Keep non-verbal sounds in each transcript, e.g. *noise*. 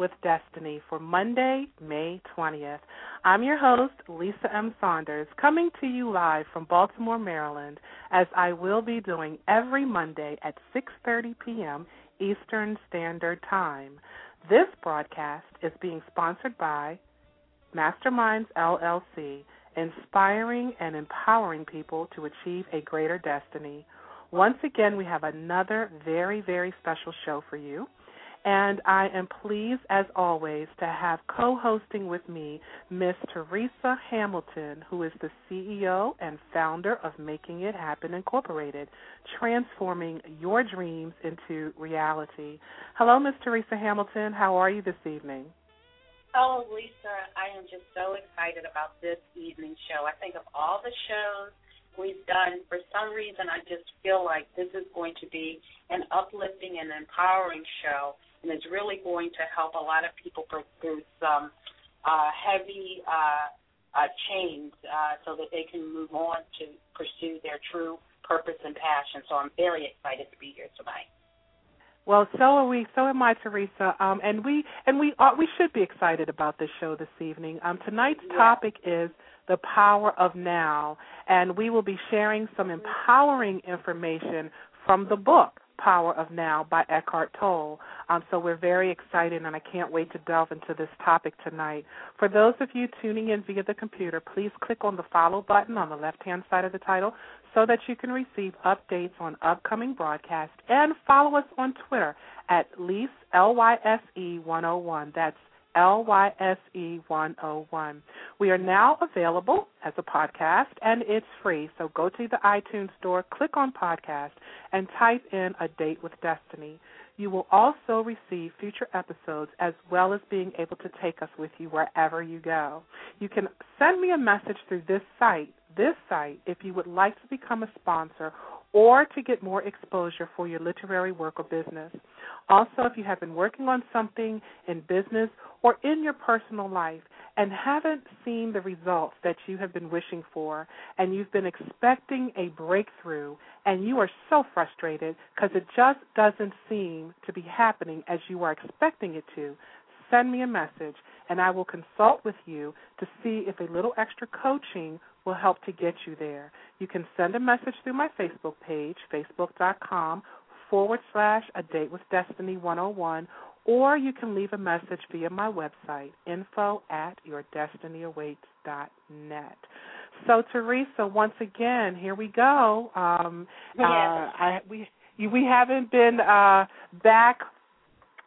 With Destiny for Monday, May 20th. I'm your host, Lisa M. Saunders, coming to you live from Baltimore, Maryland, as I will be doing every Monday at 6:30 p.m. Eastern Standard Time. This broadcast is being sponsored by Masterminds LLC, inspiring and empowering people to achieve a greater destiny. Once again, we have another very, very special show for you. And I am pleased, as always, to have co hosting with me Miss Teresa Hamilton, who is the CEO and founder of Making It Happen Incorporated, transforming your dreams into reality. Hello, Miss Teresa Hamilton. How are you this evening? Oh, Lisa, I am just so excited about this evening show. I think of all the shows we've done, for some reason, I just feel like this is going to be an uplifting and empowering show, and it's really going to help a lot of people through some uh, heavy uh, uh, chains uh, so that they can move on to pursue their true purpose and passion. So I'm very excited to be here tonight. Well, so are we. So am I, Teresa. Um, and we and we are, we should be excited about this show this evening. Um, tonight's yeah. topic is the power of now, and we will be sharing some empowering information from the book Power of Now by Eckhart Tolle. Um, so we're very excited, and I can't wait to delve into this topic tonight. For those of you tuning in via the computer, please click on the follow button on the left hand side of the title so that you can receive updates on upcoming broadcasts and follow us on Twitter at least LYSE 101. That's LYSE 101. We are now available as a podcast and it's free. So go to the iTunes store, click on podcast, and type in A Date with Destiny. You will also receive future episodes as well as being able to take us with you wherever you go. You can send me a message through this site, this site, if you would like to become a sponsor or to get more exposure for your literary work or business. Also, if you have been working on something in business or in your personal life and haven't seen the results that you have been wishing for, and you've been expecting a breakthrough, and you are so frustrated because it just doesn't seem to be happening as you are expecting it to, send me a message and I will consult with you to see if a little extra coaching will help to get you there. You can send a message through my Facebook page, facebook.com forward slash a date with destiny 101 or you can leave a message via my website info at yourdestinyawaits.net so teresa once again here we go um yes. uh, I, we we haven't been uh back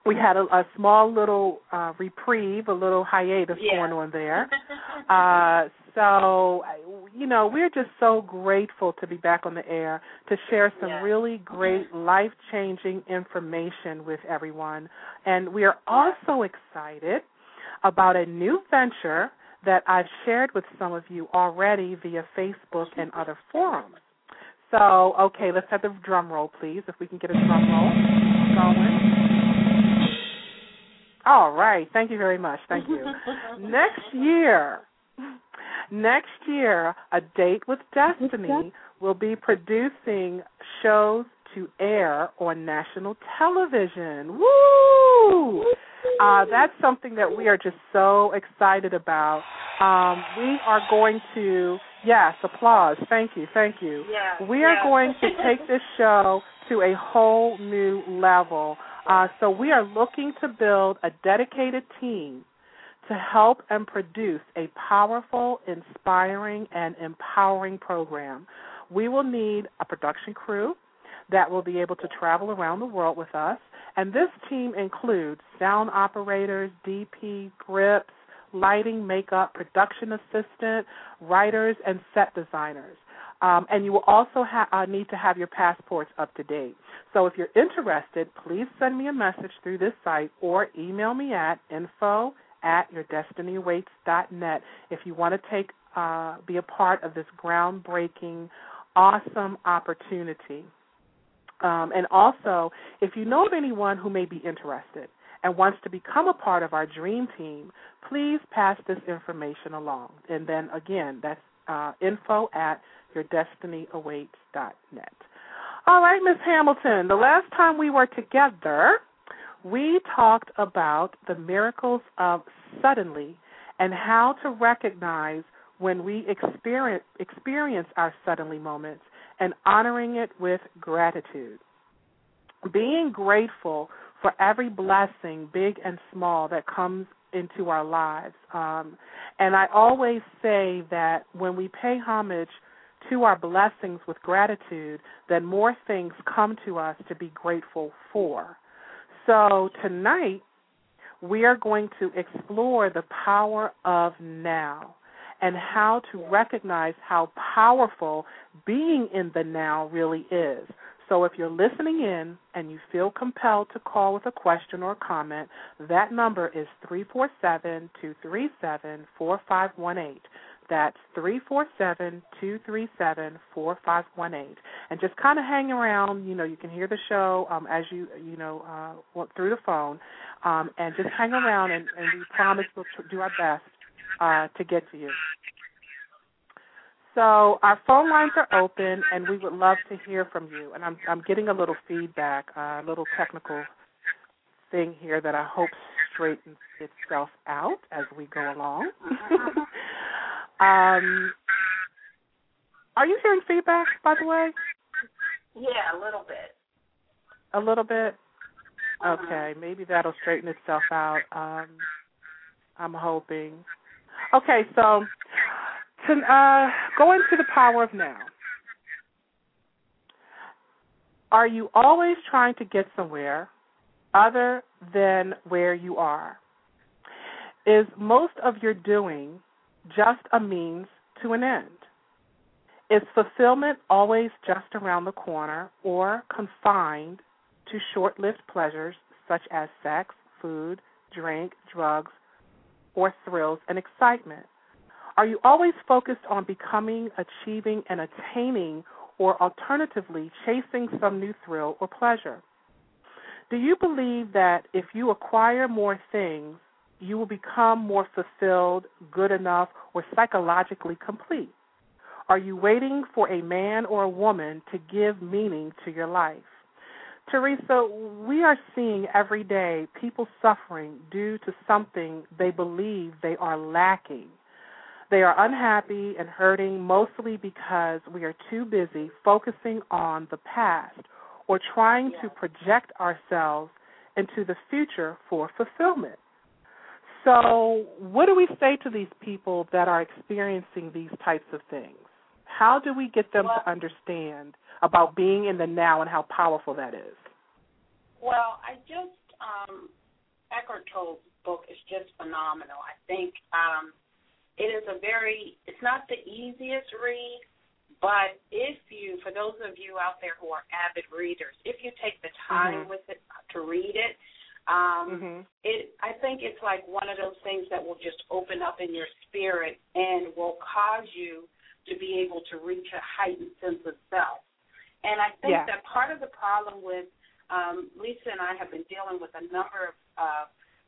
we had a, a small little uh, reprieve, a little hiatus yeah. going on there. *laughs* uh, so, you know, we're just so grateful to be back on the air to share some yeah. really great life changing information with everyone. And we are also excited about a new venture that I've shared with some of you already via Facebook and other forums. So, okay, let's have the drum roll, please. If we can get a drum roll going. All right. Thank you very much. Thank you. *laughs* next year, next year, A Date with Destiny will be producing shows to air on national television. Woo! Uh, that's something that we are just so excited about. Um, we are going to, yes, applause. Thank you, thank you. Yeah, we are yeah. going to take *laughs* this show to a whole new level. Uh, so we are looking to build a dedicated team to help and produce a powerful, inspiring, and empowering program. We will need a production crew that will be able to travel around the world with us. And this team includes sound operators, DP, grips, lighting, makeup, production assistant, writers, and set designers. Um, and you will also ha- uh, need to have your passports up to date. So if you're interested, please send me a message through this site or email me at info at yourdestinyawaits.net if you want to take uh, be a part of this groundbreaking, awesome opportunity. Um, and also, if you know of anyone who may be interested and wants to become a part of our dream team, please pass this information along. And then again, that's uh, info at yourdestinyawaits.net. All right, Ms. Hamilton, the last time we were together, we talked about the miracles of suddenly and how to recognize when we experience, experience our suddenly moments and honoring it with gratitude. Being grateful for every blessing, big and small, that comes into our lives. Um, and I always say that when we pay homage to our blessings with gratitude, then more things come to us to be grateful for. So tonight, we are going to explore the power of now and how to recognize how powerful being in the now really is. So if you're listening in and you feel compelled to call with a question or comment, that number is 347 237 4518. That's 347 237 4518. And just kind of hang around. You know, you can hear the show um, as you, you know, uh, walk through the phone. Um, and just hang around, and, and we promise we'll do our best uh, to get to you. So our phone lines are open, and we would love to hear from you. And I'm I'm getting a little feedback, uh, a little technical thing here that I hope straightens itself out as we go along. *laughs* um, are you hearing feedback, by the way? Yeah, a little bit. A little bit. Uh-huh. Okay, maybe that'll straighten itself out. Um, I'm hoping. Okay, so to uh, go into the power of now. Are you always trying to get somewhere other than where you are? Is most of your doing just a means to an end? Is fulfillment always just around the corner or confined to short lived pleasures such as sex, food, drink, drugs, or thrills and excitement? Are you always focused on becoming, achieving, and attaining, or alternatively, chasing some new thrill or pleasure? Do you believe that if you acquire more things, you will become more fulfilled, good enough, or psychologically complete? Are you waiting for a man or a woman to give meaning to your life? Teresa, we are seeing every day people suffering due to something they believe they are lacking. They are unhappy and hurting mostly because we are too busy focusing on the past or trying to project ourselves into the future for fulfillment. So, what do we say to these people that are experiencing these types of things? How do we get them Well- to understand about being in the now and how powerful that is? Well, I just um, Eckhart Tolle's book is just phenomenal. I think um, it is a very. It's not the easiest read, but if you, for those of you out there who are avid readers, if you take the time Mhm. with it to read it, um, hmm it I think it's like one of those things that will just open up in your spirit and will cause you to be able to reach a heightened sense of self. And I think Yeah. that part of the problem with um, Lisa and I have been dealing with a number of uh,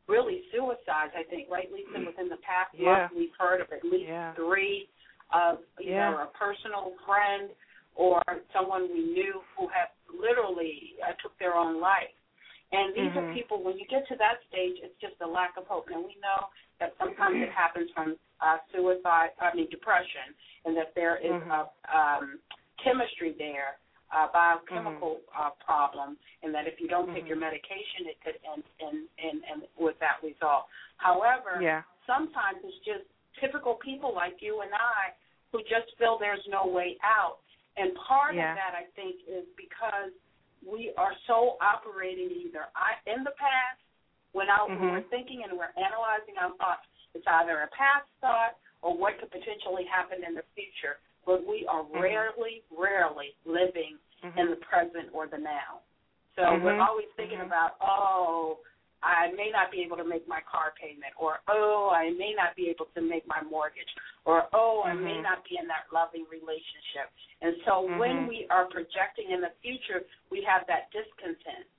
really suicides. I think, right, Lisa? Within the past Yeah. month, we've heard of at least Yeah. three of either Yeah. a personal friend or someone we knew who had literally uh, took their own life. And these are Mhm. people. When you get to that stage, it's just a lack of hope. And we know that sometimes it happens from uh, suicide, I mean depression, and that there is Mhm. a um, chemistry there, a biochemical Mm-hmm. uh, problem, and that if you don't take Mhm. your medication, it could end in, in, in with that result. However, Yeah. sometimes it's just typical people like you and I who just feel there's no way out. And part Yeah. of that, I think, is because we are so operating either I, in the past, when, I, when Mhm. we're thinking and we're analyzing our thoughts, it's either a past thought or what could potentially happen in the future. But we are Mhm. rarely, rarely living Mhm. in the present or the now. So Mhm. we're always thinking Mhm. about, oh, I may not be able to make my car payment, or oh, I may not be able to make my mortgage, or oh, I may Mhm. not be in that loving relationship. And so when Mhm. we are projecting in the future, we have that discontent.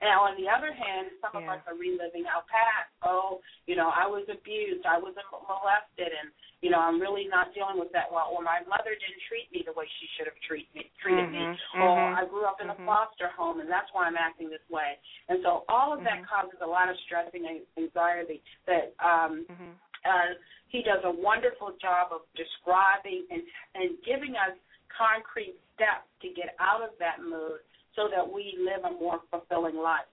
Now, on the other hand, some of us are reliving our past. Oh, you know, I was abused, I was molested, and you know, I'm really not dealing with that well. Or my mother didn't treat me the way she should have treat me, treated me. Mhm. Or Mhm. I grew up in a Mhm. foster home, and that's why I'm acting this way. And so all of that Mhm. causes a lot of stress and anxiety. That um, Mhm. uh, he does a wonderful job of describing and and giving us concrete steps to get out of that mood so that we live a more fulfilling life.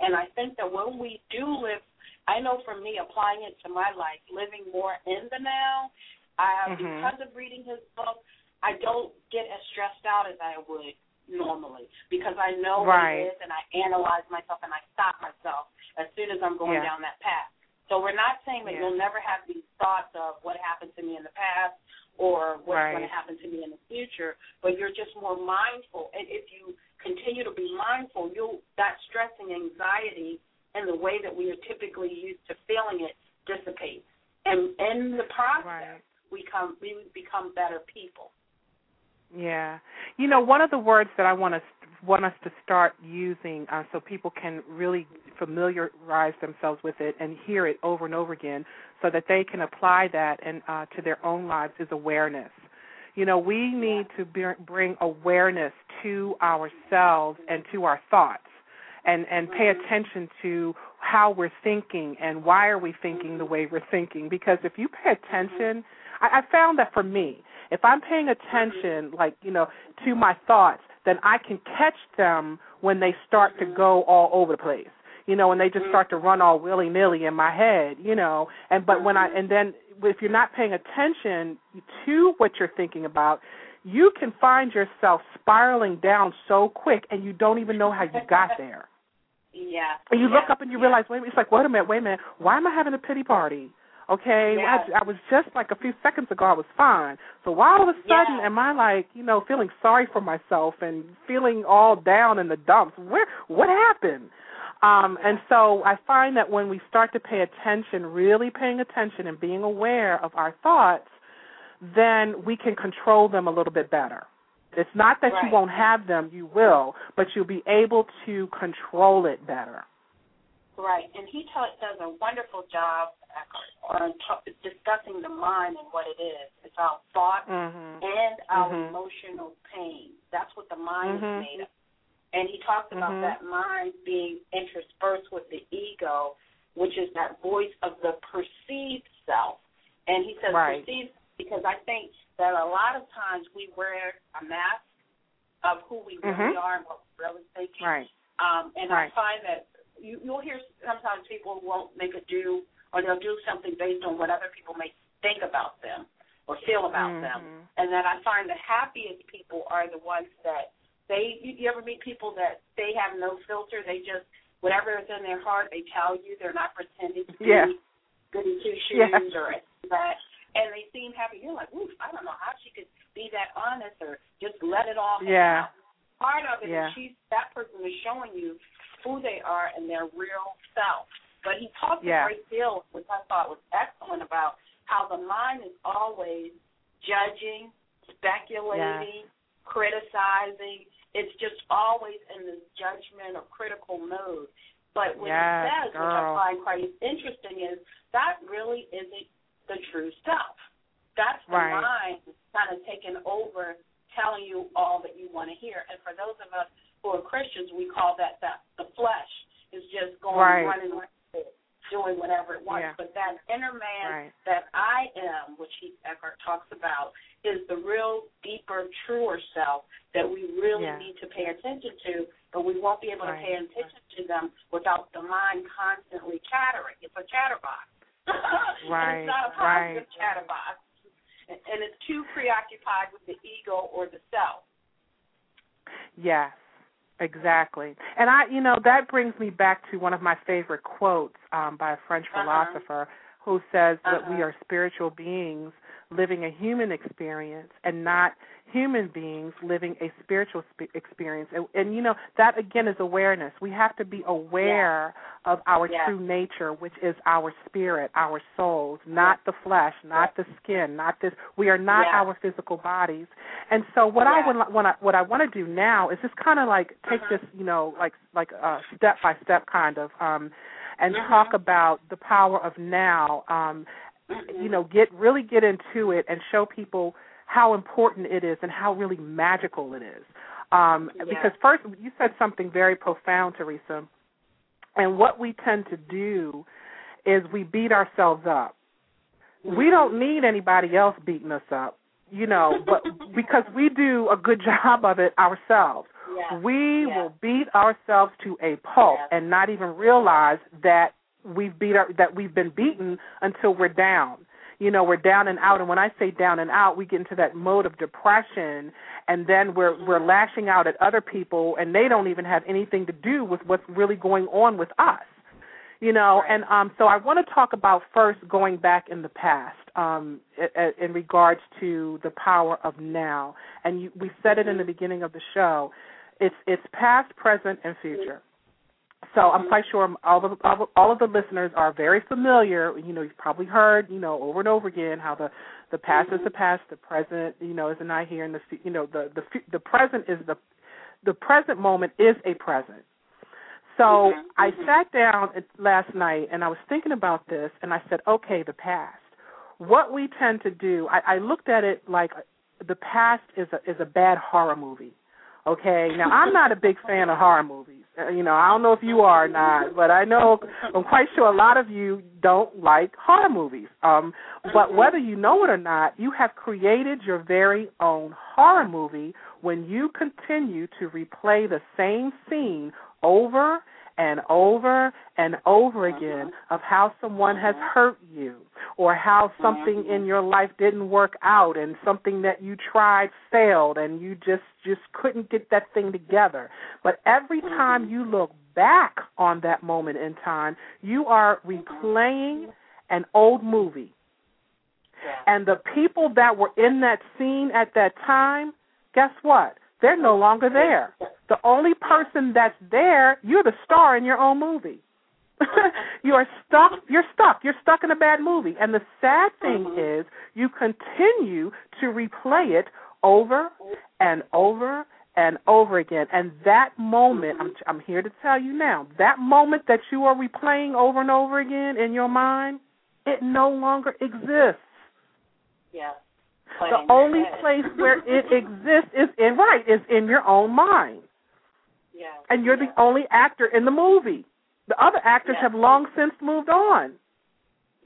And I think that when we do live, I know for me, applying it to my life, living more in the now, uh, Mhm. because of reading his book, I don't get as stressed out as I would normally because I know what it is and I analyze myself and I stop myself as soon as I'm going Yeah. down that path. So we're not saying that Yeah. you'll never have these thoughts of what happened to me in the past or what's Right. going to happen to me in the future, but you're just more mindful. And if you continue to be mindful, you'll that stress and anxiety and the way that we are typically used to feeling it dissipates. And in the process, Right. we come we become better people. Yeah. You know, one of the words that I want us want us to start using uh, so people can really familiarize themselves with it and hear it over and over again so that they can apply that and uh, to their own lives is awareness. You know, we need to be, bring awareness to ourselves and to our thoughts and and pay Mhm. attention to how we're thinking and why are we thinking the mm-hmm. way we're thinking. Because if you pay mm-hmm. attention I, I found that for me if i'm paying attention mm-hmm. like you know to my thoughts then i can catch them when they start to go all over the place. You know and they just start to run all willy nilly in my head you know. And but when i and then if you're not paying attention to what you're thinking about you can find yourself spiraling down so quick and you don't even know how you got there Yeah. and you yeah. look up and you realize, wait a minute, it's like, wait a minute, wait a minute, why am I having a pity party? Okay, Yes. I, I was just like a few seconds ago, I was fine. So why all of a sudden Yes. am I like, you know, feeling sorry for myself and feeling all down in the dumps? Where, what happened? Um, and so I find that when we start to pay attention, really paying attention and being aware of our thoughts, then we can control them a little bit better. It's not that you won't have them, you will, but you'll be able to control it better. Right, and he ta does a wonderful job on t- discussing the mind and what it is. It's our thought Mhm. and our Mhm. emotional pain. That's what the mind Mhm. is made of. And he talks about Mhm. that mind being interspersed with the ego, which is that voice of the perceived self. And he says Right. perceived because I think that a lot of times we wear a mask of who we really Mhm. are and what we're really thinking. Right. Um, and Right. I find that you, you'll hear sometimes people won't make a do or they'll do something based on what other people may think about them or feel about them. Mhm. And that I find the happiest people are the ones that they. You, you ever meet people that they have no filter? They just whatever is in their heart, they tell you. They're not pretending to be Yeah. goody two shoes Yeah. or that. And they seem happy. You're like, oof, I don't know how she could be that honest or just let it all Yeah. out part of it Yeah. is she's that person is showing you who they are and their real self. But he talks Yeah. a great deal, which I thought was excellent, about how the mind is always judging, speculating, criticizing. It's just always in this judgment or critical mode. But what yes, he says, girl. which I find quite interesting, is that really isn't the true stuff. That's the right. mind kind of taking over, telling you all that you want to hear. And for those of us who are Christians, we call that that the flesh is just going right. running doing whatever it wants. Yeah. But that inner man right. that I am, which he Eckhart talks about, is the real deeper, truer self that we really yeah. need to pay attention to. But we won't be able right. to pay attention to them without the mind constantly chattering. It's a chatterbox. Right. it's not a right. positive chatterbox. And it's too preoccupied with the ego or the self. Yes. Exactly. And I, you know, that brings me back to one of my favorite quotes um, by a French uh-huh. philosopher who says uh-huh. that we are spiritual beings living a human experience and not human beings living a spiritual sp- experience. And, and, you know, that again is awareness. We have to be aware yeah. of our yeah. true nature, which is our spirit, our souls, not the flesh, not the skin, not this. We are not yeah. our physical bodies. And so, what I would what I, what I want to do now is just kind of like take uh-huh. this, you know, like like uh, step by step kind of. um and uh-huh. talk about the power of now um mm-hmm. You know get really get into it and show people how important it is and how really magical it is um yeah. because first you said something very profound teresa and what we tend to do is we beat ourselves up mm-hmm. we don't need anybody else beating us up you know *laughs* but because we do a good job of it ourselves yeah. we yeah. will beat ourselves to a pulp and not even realize that we've beat our, that we've been beaten until we're down. You know, we're down and out, and when I say down and out, we get into that mode of depression, and then we're we're lashing out at other people, and they don't even have anything to do with what's really going on with us. You know, right. and um, so I want to talk about first going back in the past um, in, regards to the power of now, and you, we said it in the beginning of the show it's it's past, present, and future. So I'm quite sure all of all of the listeners are very familiar. You know, you've probably heard, you know, over and over again how the the past is the mm-hmm. past, the present, you know, is not here, and the you know the the the present is the the present moment is a present. So mm-hmm. I mm-hmm. sat down last night and I was thinking about this, and I said, okay, the past. What we tend to do, I, I looked at it like uh, the past is a is a bad horror movie Okay, now I'm not a big fan of horror movies. Uh, you know, I don't know if you are or not, but I know I'm quite sure a lot of you don't like horror movies. Um, but whether you know it or not, you have created your very own horror movie when you continue to replay the same scene over and over and over uh-huh. again of how someone has uh-huh. hurt you or how uh-huh. something in your life didn't work out and something that you tried failed and you just just couldn't get that thing together. But every time you look back on that moment in time you are replaying an old movie. And the people that were in that scene at that time guess what they're no longer there. The only person that's there, you're the star in your own movie. *laughs* you are stuck. You're stuck. You're stuck in a bad movie. And the sad thing mm-hmm. is, you continue to replay it over and over and over again. And that moment, I'm, I'm here to tell you now, that moment that you are replaying over and over again in your mind, it no longer exists. Yeah the only place where *laughs* it exists is in right is in your own mind. Yeah. And you're yeah. the only actor in the movie. The other actors yeah. have long since moved on,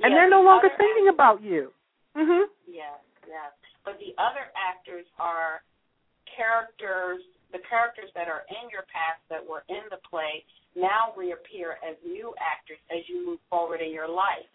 and they're no the longer thinking actors, about you. Mhm. Yeah, yeah. But the other actors are characters. The characters that are in your past that were in the play now reappear as new actors as you move forward in your life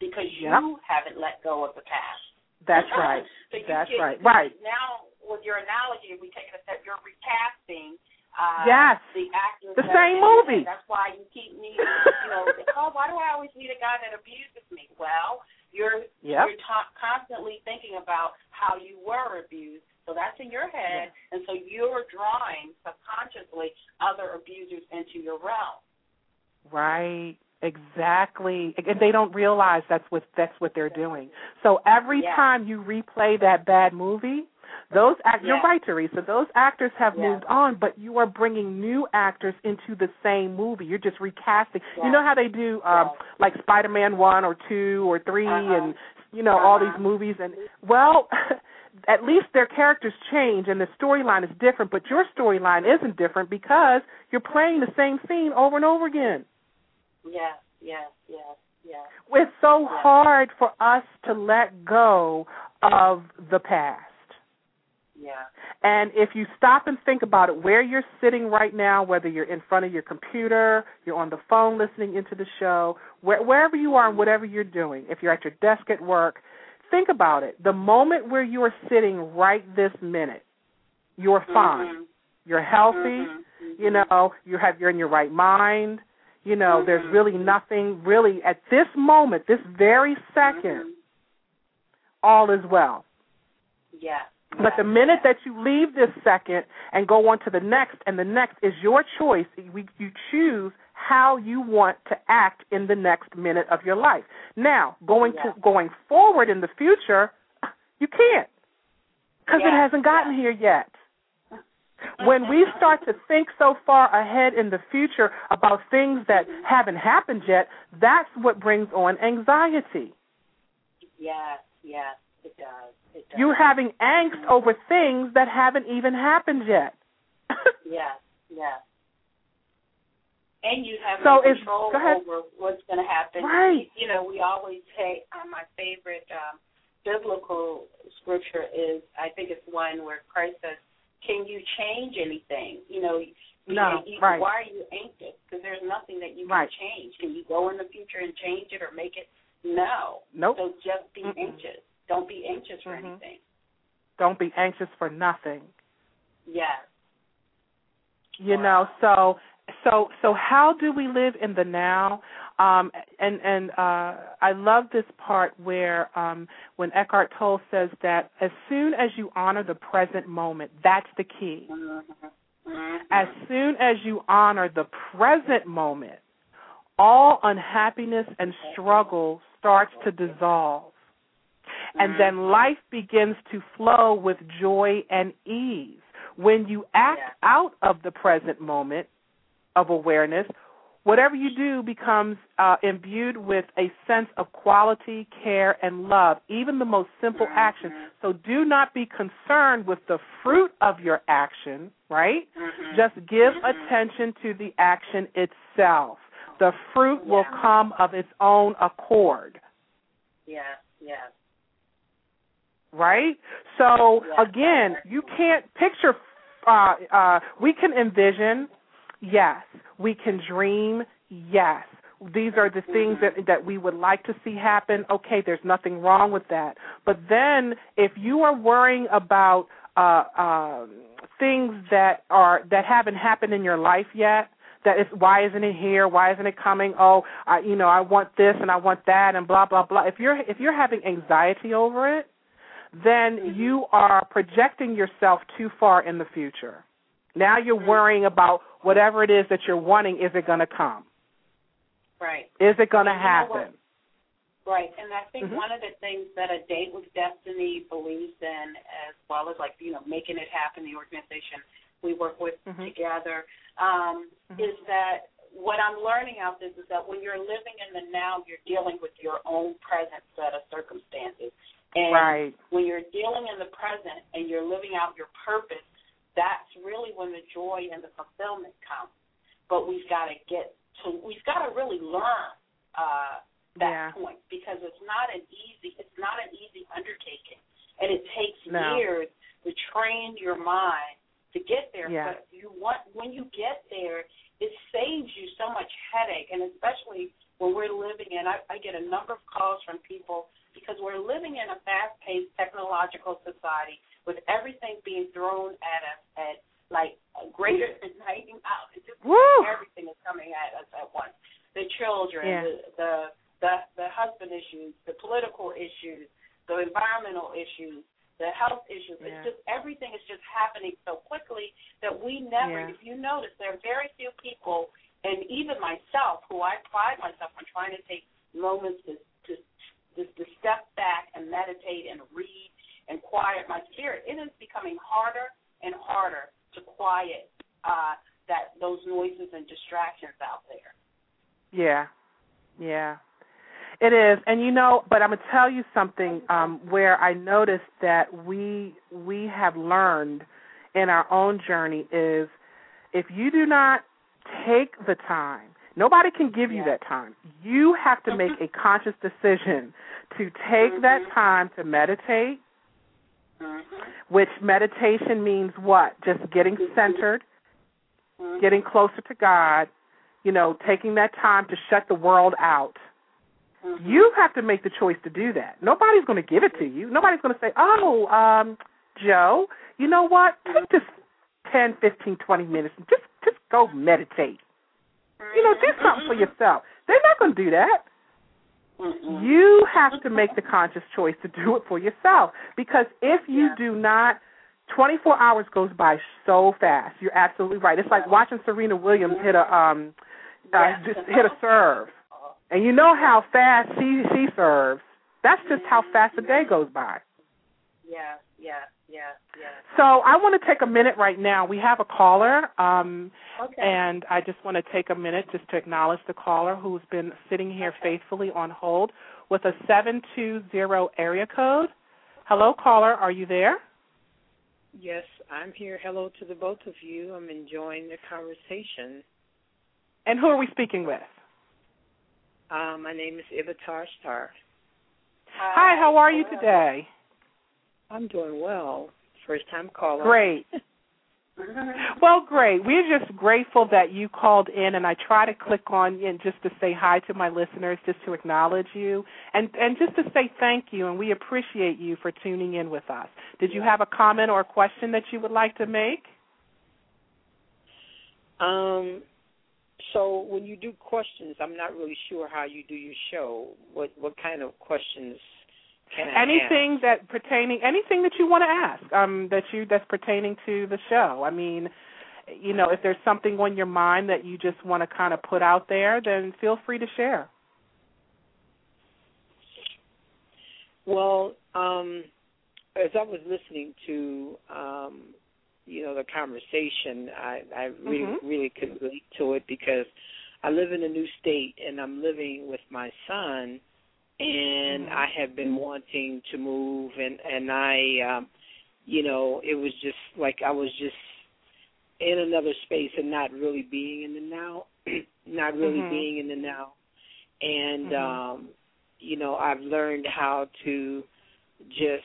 because you yep. haven't let go of the past. That's *laughs* right. so That's can, right. Right. Now, with your analogy, we take it a step, you're recasting. Uh, yes. The actors. The same movie. That's why you keep needing. *laughs* You know, oh, why do I always need a guy that abuses me? Well, you're yep. you're ta- constantly thinking about how you were abused. So that's in your head, yes. and so you're drawing subconsciously other abusers into your realm. Right. Exactly. And they don't realize that's what that's what they're doing. So every yeah. time you replay that bad movie, Those act- Yeah. you're right, Teresa. Those actors have Yeah. moved on, but you are bringing new actors into the same movie. You're just recasting. You know how they do, um, like Spider-Man one or two or 3 Uh-huh. and you know all Uh-huh. these movies. And well, *laughs* at least their characters change and the storyline is different. But your storyline isn't different because you're playing the same scene over and over again. Yes, yes, yes, yes. It's so hard for us to let go of the past. Yeah. And if you stop and think about it, where you're sitting right now, whether you're in front of your computer, you're on the phone listening into the show, where, wherever you are and whatever you're doing, if you're at your desk at work, think about it. The moment where you are sitting right this minute, you're fine. Mhm. You're healthy. Mhm. You know, you have you're in your right mind. You know, there's Mhm. really nothing really at this moment, this very second, Mhm. all is well. Yeah. But the minute that you leave this second and go on to the next, and the next is your choice, you choose how you want to act in the next minute of your life. Now, going Yeah. to going forward in the future, you can't because it hasn't gotten yeah. here yet. When we start to think so far ahead in the future about things that haven't happened yet, that's what brings on anxiety. Yes, yes, it does. It does. You're having angst over things that haven't even happened yet. *laughs* Yes, yes. And you have So no control go ahead. over what's going to happen. Right. You know, we always say, uh, my favorite um, biblical scripture is, I think it's one where Christ says, "Can you change anything?" You know, No, you, right. why are you anxious? Because there's nothing that you can Right. change. Can you go in the future and change it or make it? No. Nope. So just be Mm-mm. anxious. Don't be anxious for Mhm. anything. Don't be anxious for nothing. Yes. You Wow. know, so so so how do we live in the now? Um and and uh I love this part where um when Eckhart Tolle says that as soon as you honor the present moment, that's the key. As soon as you honor the present moment, all unhappiness and struggle starts to dissolve. And then life begins to flow with joy and ease. When you act out of the present moment of awareness, whatever you do becomes uh, imbued with a sense of quality, care, and love, even the most simple Mhm. action. So do not be concerned with the fruit of your action, right? Mhm. Just give Mhm. attention to the action itself. The fruit will come of its own accord, Yes, yes. right? So Yeah. again, you can't picture uh uh we can envision, yes. We can dream, yes. These are the things Mhm. that that we would like to see happen. Okay, there's nothing wrong with that. But then if you are worrying about uh um things that are that haven't happened in your life yet, that is why isn't it here why isn't it coming oh i you know i want this and i want that and blah blah blah if you're if you're having anxiety over it then Mm-hmm. you are projecting yourself too far in the future now you're Mhm. worrying about whatever it is that you're wanting is it going to come Right. is it going to And you know happen Right. And I think Mhm. one of the things that a date with destiny believes in as well as like, you know, making it happen, the organization we work with Mhm. together, um, Mhm. is that what I'm learning out this is that when you're living in the now, you're dealing with your own present set of circumstances. And right when you're dealing in the present and you're living out your purpose, that's really when the joy and the fulfillment comes. But we've got to get to, we've got to really learn uh, that Yeah. point because it's not an easy, it's not an easy undertaking, and it takes No. years to train your mind to get there. Yeah. But you want when you get there, it saves you so much headache, and especially when we're living in. I, I get a number of calls from people because we're living in a fast-paced technological society with everything being thrown at us at like a greater than 90 miles. It's just Woo! everything is coming at us at once. The children, Yeah. the, the the the husband issues, the political issues, the environmental issues, the health issues. Yeah. It's just everything is just happening so quickly that we never. Yeah. If you notice, there are very few people, and even myself, who I pride myself on trying to take moments to to just to step back and meditate and read and quiet my spirit. It is becoming harder and harder to quiet uh, that those noises and distractions out there. Yeah, yeah, it is. And you know, but I'm gonna tell you something um, where I noticed that we we have learned in our own journey is if you do not take the time Nobody can give you that time. You have to make a conscious decision to take mm-hmm. that time to meditate, mm-hmm. which meditation means what? Just getting mm-hmm. centered, mm-hmm. getting closer to God, you know, taking that time to shut the world out. Mm-hmm. You have to make the choice to do that. Nobody's going to give it to you. Nobody's going to say, "Oh, um, Joe, you know what? Take just ten, fifteen, twenty minutes and just just go meditate." You know, do something for yourself. They're not going to do that. You have to make the conscious choice to do it for yourself because if you yeah. do not 24 hours goes by so fast. You're absolutely right. It's like watching Serena Williams hit a um uh, just hit a serve. And you know how fast she she serves. That's just how fast a day goes by. Yeah, yeah. Yeah, yeah. So I want to take a minute right now. We have a caller, um, okay. and I just want to take a minute just to acknowledge the caller who's been sitting here okay. faithfully on hold with a 720 area code. Hello, caller. Are you there? Yes, I'm here. Hello to the both of you. I'm enjoying the conversation. And who are we speaking with? Uh, my name is Ivatar Star. Hi, how are you today? I'm doing well. First time caller. Great. *laughs* well, great. We're just grateful that you called in, and I try to click on and just to say hi to my listeners, just to acknowledge you, and and just to say thank you, and we appreciate you for tuning in with us. Did you have a comment or a question that you would like to make? Um. So when you do questions, I'm not really sure how you do your show. What what kind of questions can I anything that pertaining anything that you want to ask um that you that's pertaining to the show. I mean you know if there's something on your mind that you just want to kind of put out there then feel free to share. Well um as i was listening to um you know the conversation i i really mm-hmm. really could relate to it because i live in a new state and i'm living with my son and mm-hmm. I have been wanting to move and and I um you know it was just like I was just in another space and not really being in the now *clears throat* not really mm-hmm. being in the now and mm-hmm. um you know I've learned how to just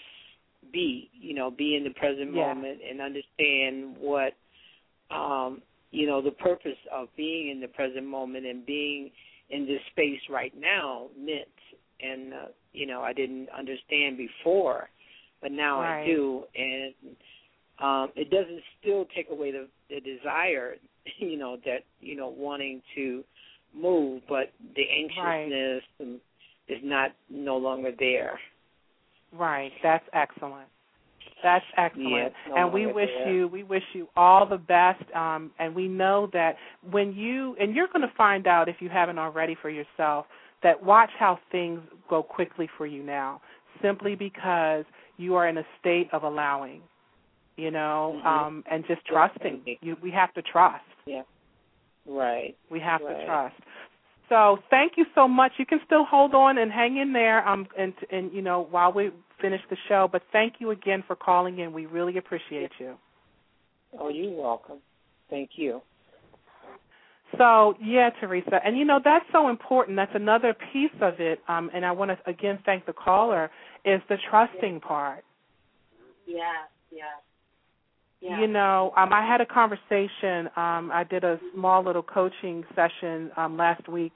be you know be in the present yeah. moment and understand what um you know the purpose of being in the present moment and being in this space right now meant and uh, you know I didn't understand before, but now right. I do, and um, it doesn't still take away the, the desire, *laughs* you know that you know wanting to move, but the anxiousness right. is not no longer there. Right, that's excellent. That's excellent. Yes, no and we wish there. you we wish you all the best. Um, and we know that when you and you're going to find out if you haven't already for yourself that watch how things go quickly for you now, simply because you are in a state of allowing, you know, mm-hmm. um, and just trusting. You, we have to trust. Yeah. Right. We have right. to trust. So thank you so much. You can still hold on and hang in there, um, and and you know while we finish the show. But thank you again for calling in. We really appreciate you. Oh, you're welcome. Thank you. So yeah, Teresa, and you know that's so important. That's another piece of it. Um, and I want to again thank the caller is the trusting part. Yeah, yeah. Yeah. You know, um, I had a conversation. Um, I did a small little coaching session um, last week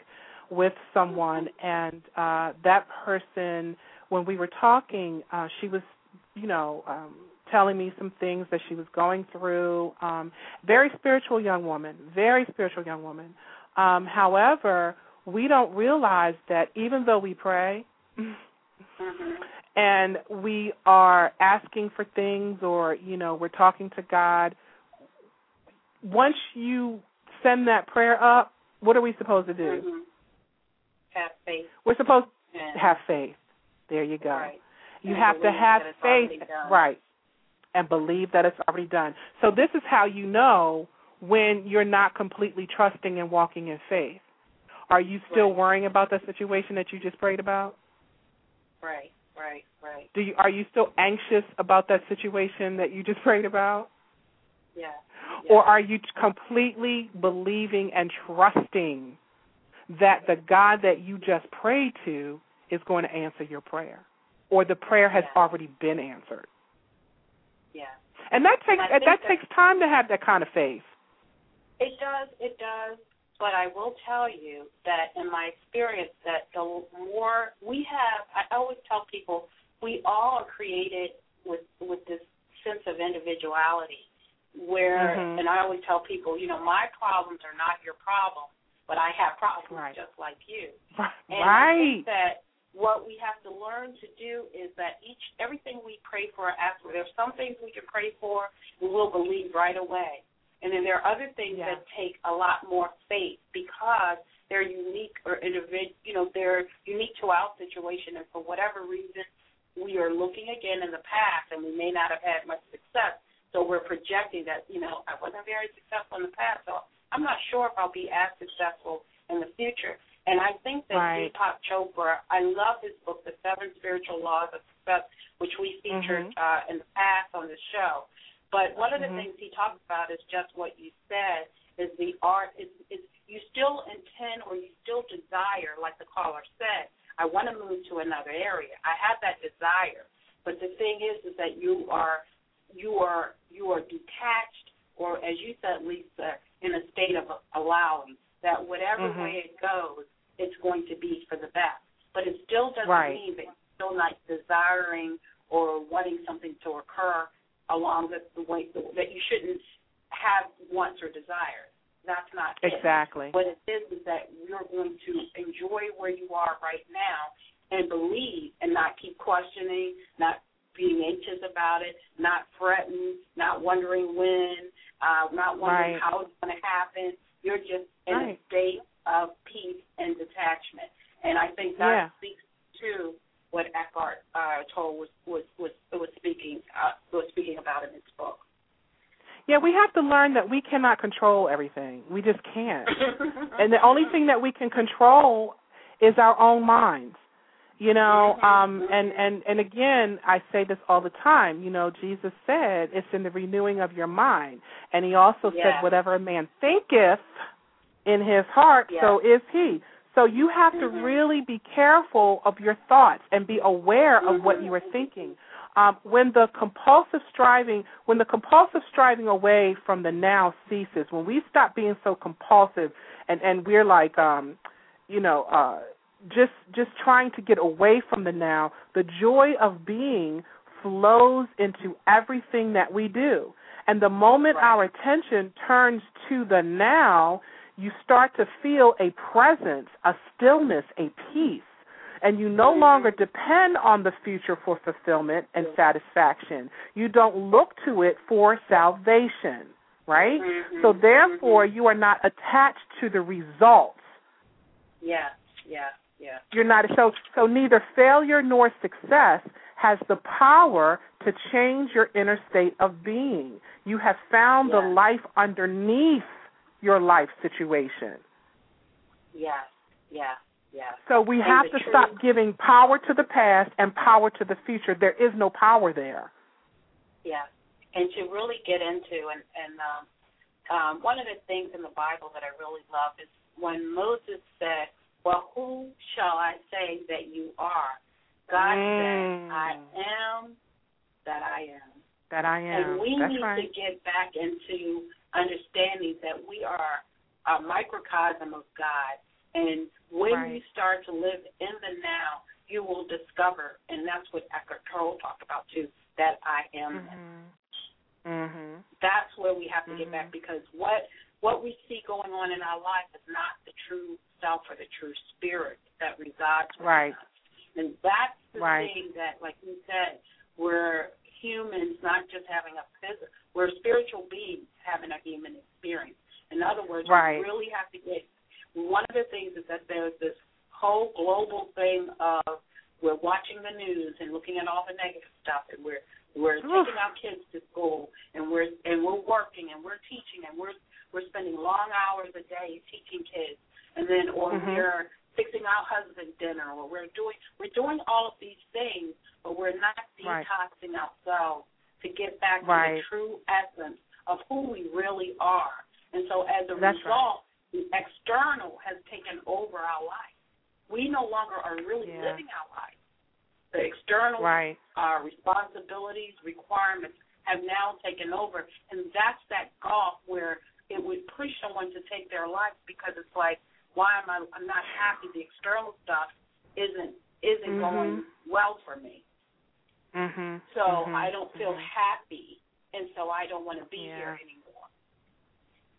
with someone, and uh, that person, when we were talking, uh, she was, you know, um, telling me some things that she was going through. Um, very spiritual young woman, very spiritual young woman. Um, however, we don't realize that even though we pray mm-hmm. *laughs* and we are asking for things or, you know, we're talking to God, once you send that prayer up, what are we supposed to do? Mm-hmm. Have faith. We're supposed yeah. to have faith. There you go. Right. You have to have faith, right, and believe that it's already done. So this is how you know when you're not completely trusting and walking in faith. Are you still right. worrying about the situation that you just prayed about? Right, right, right. Do you are you still anxious about that situation that you just *laughs* prayed about? Yeah. yeah. Or are you completely believing and trusting that the God that you just prayed to is going to answer your prayer? Or the prayer has yeah. already been answered? Yeah. And that takes and that, that takes time to have that kind of faith. It does, it does. But I will tell you that in my experience that the more we have I always tell people we all are created with with this sense of individuality where mm-hmm. and I always tell people, you know, my problems are not your problem, but I have problems right. just like you. Right. And I think that what we have to learn to do is that each everything we pray for ask for there's some things we can pray for and we'll believe right away. And then there are other things yeah. that take a lot more faith because they're unique or individual, you know, they're unique to our situation. And for whatever reason, we are looking again in the past and we may not have had much success. So we're projecting that, you know, I wasn't very successful in the past, so I'm not sure if I'll be as successful in the future. And I think that right. Deepak Chopra, I love his book, The Seven Spiritual Laws of Success, which we featured mm-hmm. uh, in the past on the show. But one of the mm-hmm. things he talks about is just what you said is the art is, is you still intend or you still desire, like the caller said, I want to move to another area. I have that desire. But the thing is is that you are you are you are detached or as you said, Lisa, in a state of allowing that whatever mm-hmm. way it goes, it's going to be for the best. But it still doesn't right. mean that you're still not desiring or wanting something to occur along the, the way the, that you shouldn't have wants or desires. That's not exactly. It. What it is is that you're going to enjoy where you are right now and believe and not keep questioning, not being anxious about it, not fretting, not wondering when, uh, not wondering right. how it's going to happen. You're just in right. a state of peace and detachment. And I think that yeah. speaks to what Eckhart uh, Tolle was was was was speaking uh, was speaking about in his book. Yeah, we have to learn that we cannot control everything. We just can't. *laughs* and the only thing that we can control is our own minds. You know, um and and and again, I say this all the time, you know, Jesus said it's in the renewing of your mind. And he also yeah. said whatever a man thinketh in his heart, yeah. so is he. So you have to mm-hmm. really be careful of your thoughts and be aware mm-hmm. of what you are thinking. Um, when the compulsive striving, when the compulsive striving away from the now ceases, when we stop being so compulsive and and we're like, um, you know, uh, just just trying to get away from the now, the joy of being flows into everything that we do. And the moment right. our attention turns to the now, you start to feel a presence, a stillness, a peace. And you no longer depend on the future for fulfillment and satisfaction. You don't look to it for salvation, right? Mm-hmm. So therefore, you are not attached to the results. Yeah, yeah, yeah. You're not so so neither failure nor success has the power to change your inner state of being. You have found yeah. the life underneath your life situation. Yeah, yeah, yeah. So we have to stop giving power to the past and power to the future. There is no power there. Yeah, and to really get into and and um, um, one of the things in the Bible that I really love is when Moses said, "Well, who shall I say that you are?" God mm. said, "I am that I am." That I am. And we That's need right. to get back into understanding that we are a microcosm of God. And when right. you start to live in the now, you will discover, and that's what Eckhart Tolle talked about too, that I am. Mm-hmm. Mm-hmm. That's where we have to mm-hmm. get back because what what we see going on in our life is not the true self or the true spirit that resides within right. us. And that's the right. thing that, like you said, we're humans not just having a physical, we're spiritual beings having a human experience. In other words, right. we really have to get. One of the things is that there's this whole global thing of we're watching the news and looking at all the negative stuff, and we're we're taking our kids to school, and we're and we're working, and we're teaching, and we're we're spending long hours a day teaching kids, and then or mm-hmm. we're fixing our husband dinner, or we're doing we're doing all of these things, but we're not detoxing right. ourselves to get back right. to the true essence of who we really are. And so as a That's result, right. the external has taken over our life. We no longer are really yeah. living our life. The external right. uh, responsibilities, requirements have now taken over, and that's that gulf where it would push someone to take their life because it's like, why am I? I'm not happy. The external stuff isn't isn't mm-hmm. going well for me. Mm-hmm. So mm-hmm. I don't feel mm-hmm. happy, and so I don't want to be yeah. here anymore.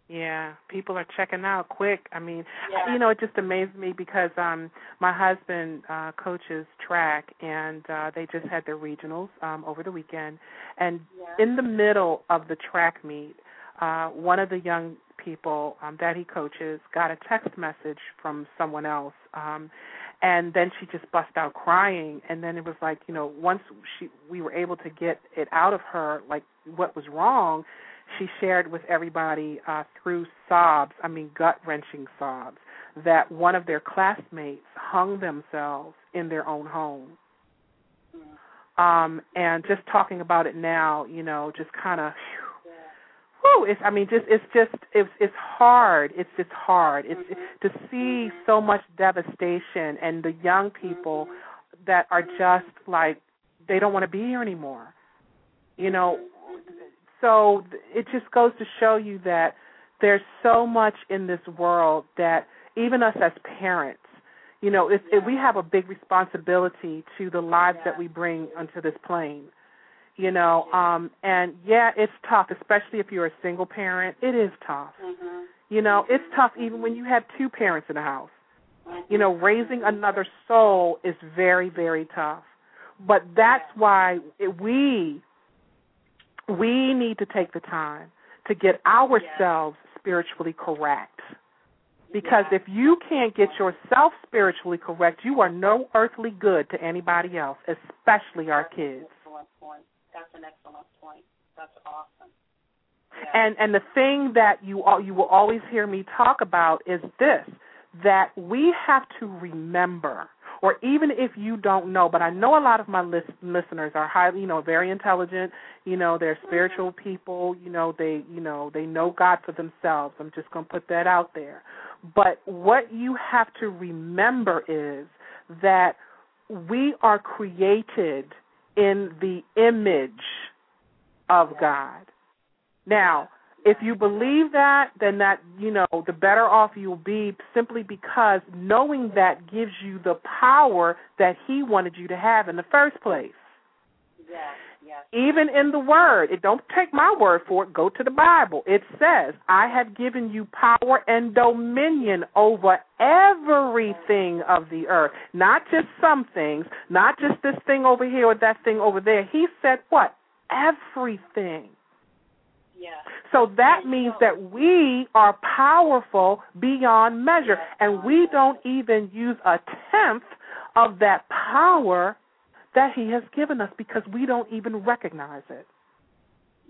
Yeah, people are checking out quick. I mean, yeah. you know, it just amazed me because um my husband uh coaches track and uh they just had their regionals um over the weekend and yeah. in the middle of the track meet, uh one of the young people um that he coaches got a text message from someone else um and then she just bust out crying and then it was like, you know, once she we were able to get it out of her like what was wrong, she shared with everybody uh, through sobs, I mean gut wrenching sobs, that one of their classmates hung themselves in their own home. Um, and just talking about it now, you know, just kind of, whew, it's. I mean, just it's just it's it's hard. It's just hard. It's mm-hmm. to see so much devastation and the young people that are just like they don't want to be here anymore. You know, so it just goes to show you that there's so much in this world that even us as parents, you know, if, yeah. if we have a big responsibility to the lives yeah. that we bring onto this plane. You know, um and yeah, it's tough, especially if you're a single parent. It is tough. Mm-hmm. You know, it's tough even when you have two parents in the house. Mm-hmm. You know, raising another soul is very, very tough. But that's why it, we we need to take the time to get ourselves yes. spiritually correct. Because yes. if you can't get yourself spiritually correct, you are no earthly good to anybody else, especially our kids. That's an excellent point. That's awesome. Yeah. And and the thing that you all you will always hear me talk about is this that we have to remember or even if you don't know, but I know a lot of my list, listeners are highly, you know, very intelligent. You know, they're mm-hmm. spiritual people. You know, they, you know, they know God for themselves. I'm just going to put that out there. But what you have to remember is that we are created in the image of God. Now, if you believe that, then that, you know, the better off you'll be simply because knowing that gives you the power that he wanted you to have in the first place. Yes, yes. Even in the word, it don't take my word for it, go to the Bible. It says, I have given you power and dominion over everything of the earth. Not just some things, not just this thing over here or that thing over there. He said what? Everything. Yeah. So that means that we are powerful beyond measure, and we don't even use a tenth of that power that He has given us because we don't even recognize it.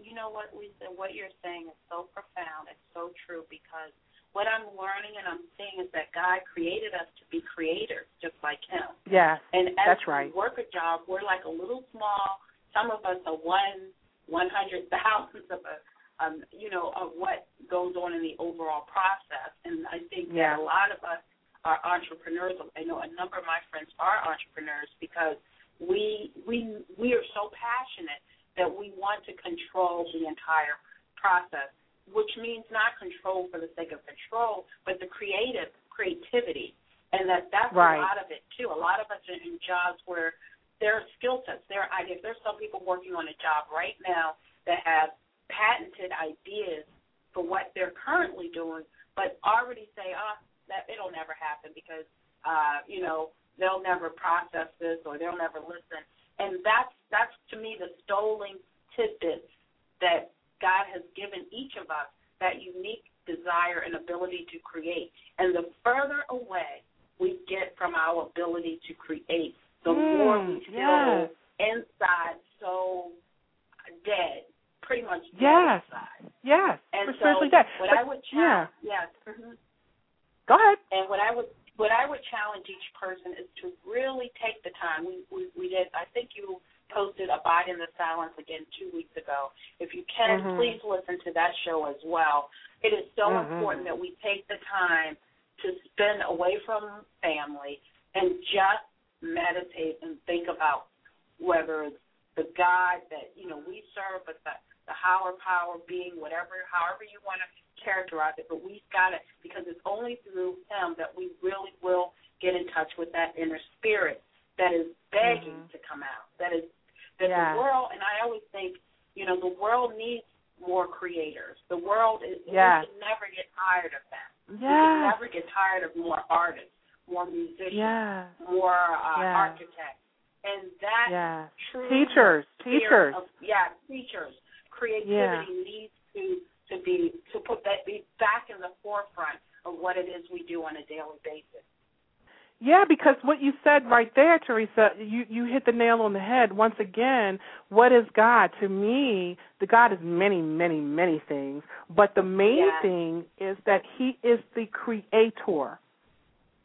You know what, Lisa? What you're saying is so profound. It's so true because what I'm learning and I'm seeing is that God created us to be creators, just like Him. Yeah, and as that's right. we work a job, we're like a little small. Some of us are one one hundred thousandth of a um, you know, of what goes on in the overall process. And I think yeah. that a lot of us are entrepreneurs. I know a number of my friends are entrepreneurs because we we we are so passionate that we want to control the entire process, which means not control for the sake of control, but the creative creativity. And that that's right. a lot of it too. A lot of us are in jobs where there are skill sets, there are ideas. There's some people working on a job right now that have patented ideas for what they're currently doing, but already say, oh, that it'll never happen because, uh, you know, they'll never process this or they'll never listen. And that's that's to me the stolen tidbits that God has given each of us that unique desire and ability to create. And the further away we get from our ability to create, the mm, more we feel yes. inside so dead, pretty much dead yes. inside. Yes, and we're so dead. What but, I would yeah. yes. Mm-hmm. Go ahead. And what I would what I would challenge each person is to really take the time. We we, we did. I think you posted Abide in the Silence again two weeks ago. If you can, mm-hmm. please listen to that show as well. It is so mm-hmm. important that we take the time to spend away from family and just meditate and think about whether it's the God that you know we serve, but the the higher power being, whatever, however you want to characterize it. But we've got it because it's only through Him that we really will get in touch with that inner spirit that is begging mm-hmm. to come out. That is that yeah. the world, and I always think, you know, the world needs more creators. The world is yeah. we can never get tired of that. Yeah. We can never get tired of more artists, more musicians, yeah. more uh, yeah. architects, and that yeah. true teachers, teachers, of, yeah, teachers. Creativity yeah. needs to to be to put that be back in the forefront of what it is we do on a daily basis. Yeah, because what you said right there, Teresa, you you hit the nail on the head. Once again, what is God? To me, the God is many, many, many things, but the main yeah. thing is that He is the creator.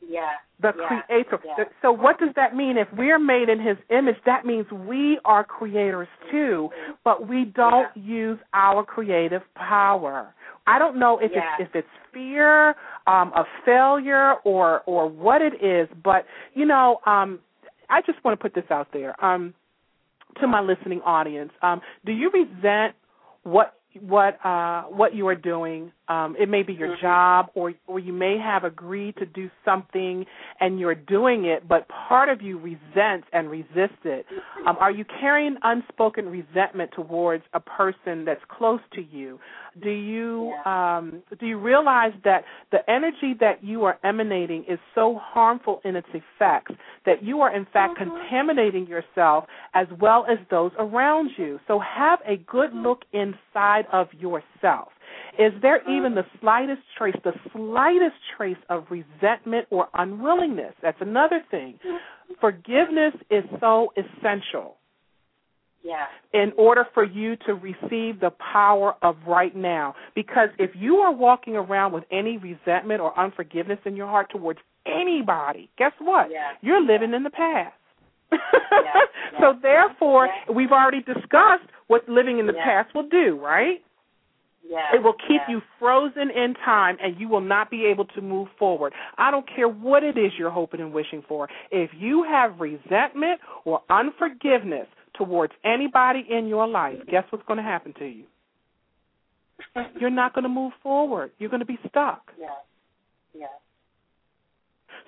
Yeah. The yeah. creator. Yeah. So what does that mean? If we're made in His image, that means we are creators too, but we don't yeah. use our creative power. I don't know if it's if it's fear um, of failure or or what it is, but you know, um, I just want to put this out there um, to my listening audience. Um, do you resent what what uh, what you are doing? Um, it may be your mm-hmm. job, or or you may have agreed to do something and you're doing it, but part of you resents and resists it. Um, are you carrying unspoken resentment towards a person that's close to you? Do you um, do you realize that the energy that you are emanating is so harmful in its effects that you are in fact mm-hmm. contaminating yourself as well as those around you? So have a good look inside of yourself. Is there uh-huh. even the slightest trace, the slightest trace of resentment or unwillingness? That's another thing. Mm-hmm. Forgiveness is so essential. Yeah. In order for you to receive the power of right now. Because if you are walking around with any resentment or unforgiveness in your heart towards anybody, guess what? Yeah. You're living in the past. yeah. *laughs* Yeah. so therefore, yeah. we've already discussed what living in the Yeah. past will do, right? It will keep you frozen in time and you will not be able to move forward. I don't care what it is you're hoping and wishing for. If you have resentment or unforgiveness towards anybody in your life, guess what's going to happen to you? *laughs* You're not going to move forward. You're going to be stuck. Yeah. Yeah.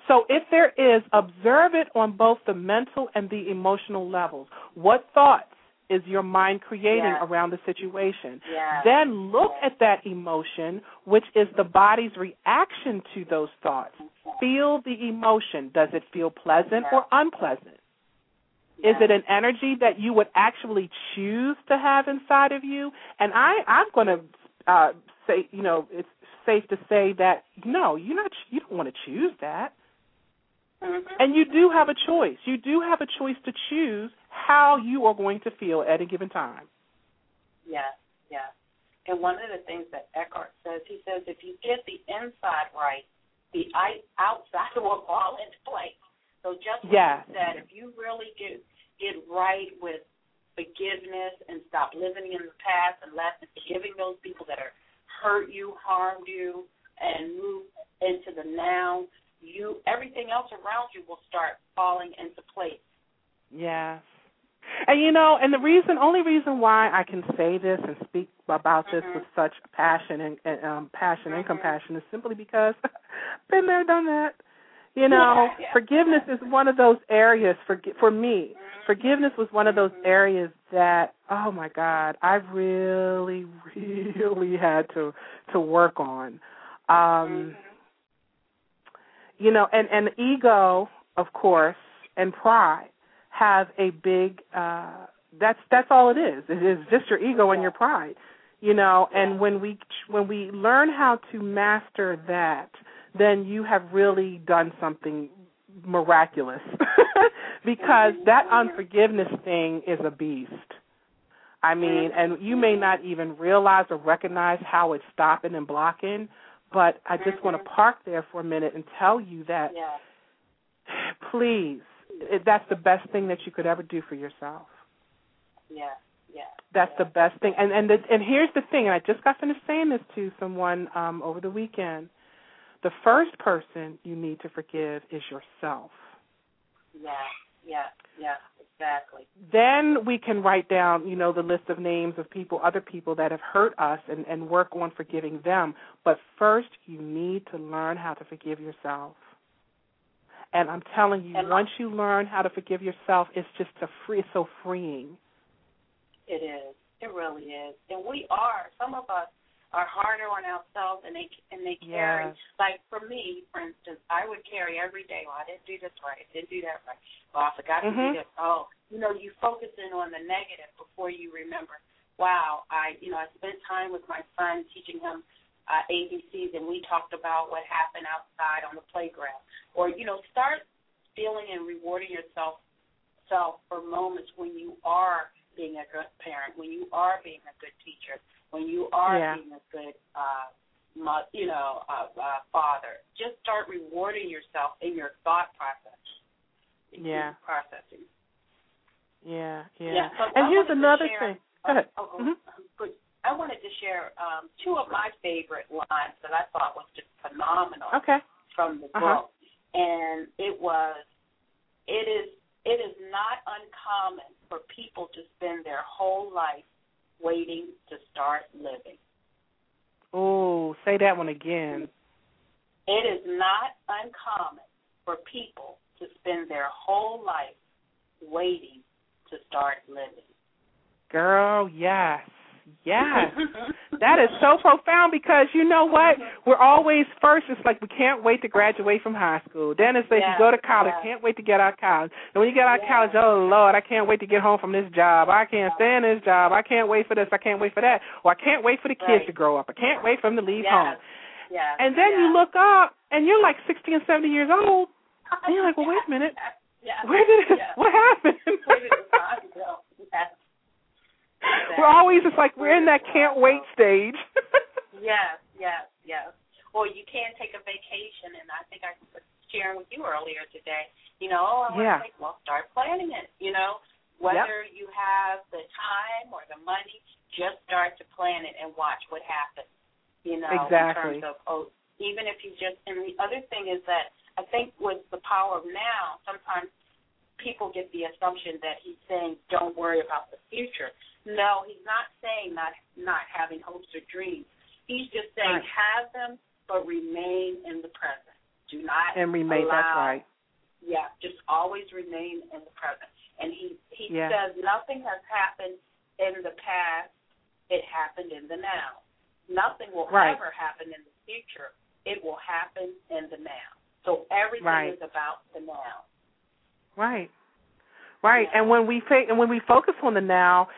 So if there is, observe it on both the mental and the emotional levels. What thoughts is your mind creating Yeah. around the situation? Yeah. Then look Yeah. at that emotion, which is the body's reaction to those thoughts. Feel the emotion. Does it feel pleasant or unpleasant? Is it an energy that you would actually choose to have inside of you? And I, I'm going to uh, say, you know, it's safe to say that no, you're not. You don't want to choose that. Mm-hmm. And you do have a choice. You do have a choice to choose how you are going to feel at a given time. Yeah, yeah. And one of the things that Eckhart says, he says, if you get the inside right, the outside *laughs* will fall into place. So just what Yes. you said, if you really get get right with forgiveness and stop living in the past and let forgiving those people that are hurt you, harmed you, and move into the now, you everything else around you will start falling into place. Yes. And you know, and the reason, only reason why I can say this and speak about this Mhm. with such passion and, and um, passion and Mhm. compassion is simply because *laughs* been there, done that. You know, Yeah, yeah. forgiveness is one of those areas for for me. Forgiveness was one of those areas that, oh my God, I really, *laughs* really had to to work on. Um, you know, and and ego, of course, and pride have a big. uh That's that's all it is. It is just your ego and your pride, you know. And when we when we learn how to master that, then you have really done something miraculous *laughs* because that unforgiveness thing is a beast. I mean, and you may not even realize or recognize how it's stopping and blocking, but I just want to park there for a minute and tell you that Yeah. *sighs* please, that's the best thing that you could ever do for yourself. Yeah. Yeah. That's yeah. the best thing. And and the, and here's the thing. And I just got finished saying this to someone um over the weekend. The first person you need to forgive is yourself. Yeah. Yeah. Yeah. Exactly. Then we can write down, you know, the list of names of people, other people that have hurt us and, and work on forgiving them. But first you need to learn how to forgive yourself. And I'm telling you, And- once you learn how to forgive yourself, it's just a free it's so freeing. It is. It really is. And we are. Some of us are harder on ourselves, and they and they carry. Yes. Like for me, for instance, I would carry every day. Well, I didn't do this right. I didn't do that right. Oh, I forgot to Mhm. do this. Oh, you know, you focus in on the negative before you remember. Wow, I you know I spent time with my son teaching him uh, ABCs, and we talked about what happened outside on the playground. Or you know, start feeling and rewarding yourself self for moments when you are being a good parent, when you are being a good teacher, when you are Yeah. being a good, uh, mo- you know, uh, uh, father. Just start rewarding yourself in your thought process. Yeah. Processing. Yeah, yeah. Yeah, so and I here's another share- thing. Go ahead. Oh, oh, Mhm. I wanted to share um, two of my favorite lines that I thought was just phenomenal Okay. from the Uh-huh. book, and it was, it is, it is not uncommon for people to spend their whole life waiting to start living. Oh, say that one again. It is not uncommon for people to spend their whole life waiting to start living. Girl, yes. Yes. *laughs* That is so profound because you know what? We're always first. It's like we can't wait to graduate from high school. Then it's like Yeah, you go to college, yeah. can't wait to get out of college. And when you get out of Yeah. college, oh Lord, I can't wait to get home from this job. I can't stand this job. I can't wait for this. I can't wait for that. Or I can't wait for the kids Right. to grow up. I can't wait for them to leave home. Yes. And then you look up and you're like 60 and 70 years old. And you're like, well, wait a *laughs* minute. Where did it? What happened? Where did the We're always just like we're in that can't wait stage. *laughs* Yes, yes, yes. Or you can take a vacation, and I think I was sharing with you earlier today. You know, oh, I want Yeah. to take. Well, start planning it. You know, whether you have the time or the money, just start to plan it and watch what happens. You know, Exactly. in terms of oh, even if you just. And the other thing is that I think with the power of now, sometimes people get the assumption that he's saying don't worry about the future. No, he's not saying not not having hopes or dreams. He's just saying Right. have them, but remain in the present. Do not and remain. allow, That's right. Yeah, just always remain in the present. And he he Yeah. says nothing has happened in the past. It happened in the now. Nothing will Right. ever happen in the future. It will happen in the now. So everything Right. is about the now. Right. Right. Yeah. And when we fa- and when we focus on the now,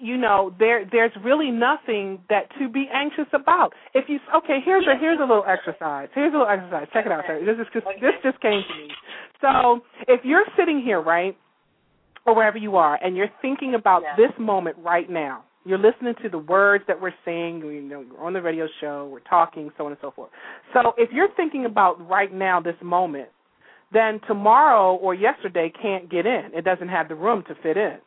you know, there there's really nothing that to be anxious about. If you okay, here's a here's a little exercise. Here's a little exercise. Check it out. Terry. This is just this just came to me. So if you're sitting here, right, or wherever you are, and you're thinking about Yeah. this moment right now, you're listening to the words that we're saying. You know, we're on the radio show, we're talking, so on and so forth. So if you're thinking about right now, this moment, then tomorrow or yesterday can't get in. It doesn't have the room to fit in.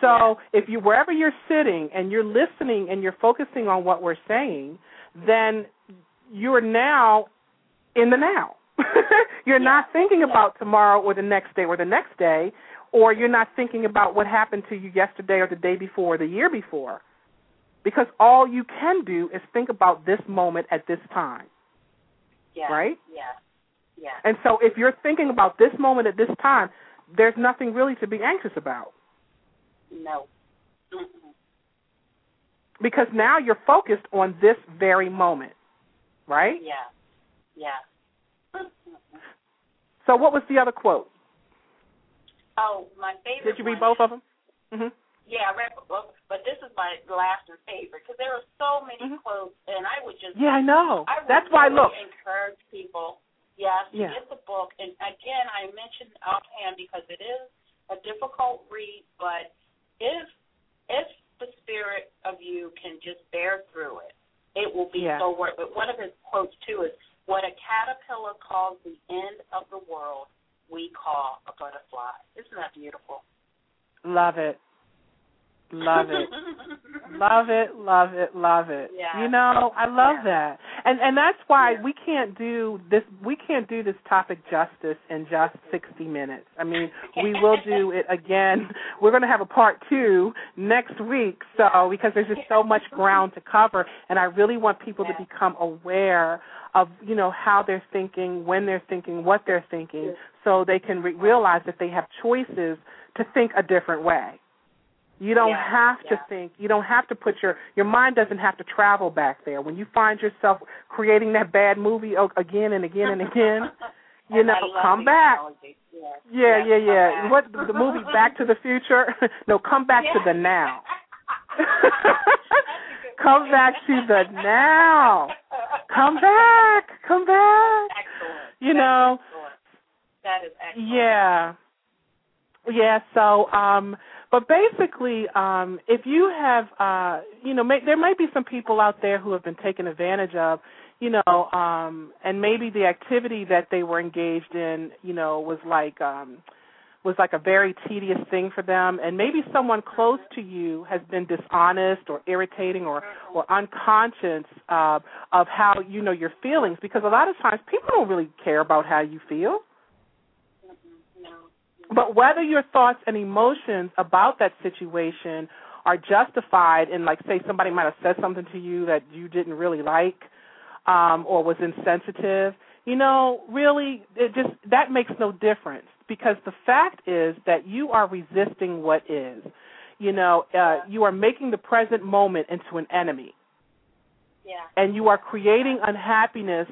So if you wherever you're sitting and you're listening and you're focusing on what we're saying, then you're now in the now. *laughs* you're not thinking about tomorrow or the next day or the next day, or you're not thinking about what happened to you yesterday or the day before or the year before. Because all you can do is think about this moment at this time. Yeah. Right? Yeah. Yeah. And so if you're thinking about this moment at this time, there's nothing really to be anxious about. No. Mm-mm. because now you're focused on this very moment, right? Yeah. Yeah. *laughs* So what was the other quote? Oh, my favorite. Did you read both of them? hmm Yeah, I read both, but this is my last and favorite because there are so many Mhm. quotes, and I would just Yeah, I know. I would That's why really look. encourage people Yes, yeah. get the book. And again, I mentioned offhand because it is a difficult read, but if if the spirit of you can just bear through it, it will be yeah. so worth it. One of his quotes too is what a caterpillar calls the end of the world, we call a butterfly. Isn't that beautiful? Love it. Love it. love it, love it, love it. Yeah. You know, I love Yeah. that. And and that's why Yeah. we can't do this we can't do this topic justice in just 60 minutes. I mean, we will do it again. We're going to have a part 2 next week so because there's just so much ground to cover and I really want people to become aware of, you know, how they're thinking, when they're thinking, what they're thinking so they can re- realize that they have choices to think a different way. You don't Yeah, have to yeah. think. You don't have to put your your mind doesn't have to travel back there. When you find yourself creating that bad movie again and again and again, *laughs* you And know, come back. Yes. Yeah, yeah, yeah. What the, movie *laughs* Back to the Future? *laughs* no, come back to the now. That's a good come back to the now. Come back. Come back. Excellent. You That know. is. That is excellent. Yeah. Yeah, so um but basically um if you have uh you know may, there might be some people out there who have been taken advantage of, you know, um and maybe the activity that they were engaged in, you know, was like um was like a very tedious thing for them and maybe someone close to you has been dishonest or irritating or or unconscious uh, of how you know your feelings because a lot of times people don't really care about how you feel. But whether your thoughts and emotions about that situation are justified in like say somebody might have said something to you that you didn't really like um or was insensitive, you know, really it just that makes no difference because the fact is that you are resisting what is. You know, uh you are making the present moment into an enemy Yeah. and you are creating unhappiness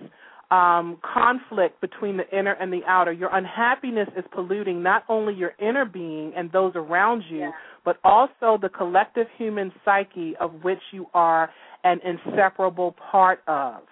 um, conflict between the inner and the outer. Your unhappiness is polluting not only your inner being and those around you, Yeah. but also the collective human psyche of which you are an inseparable part of.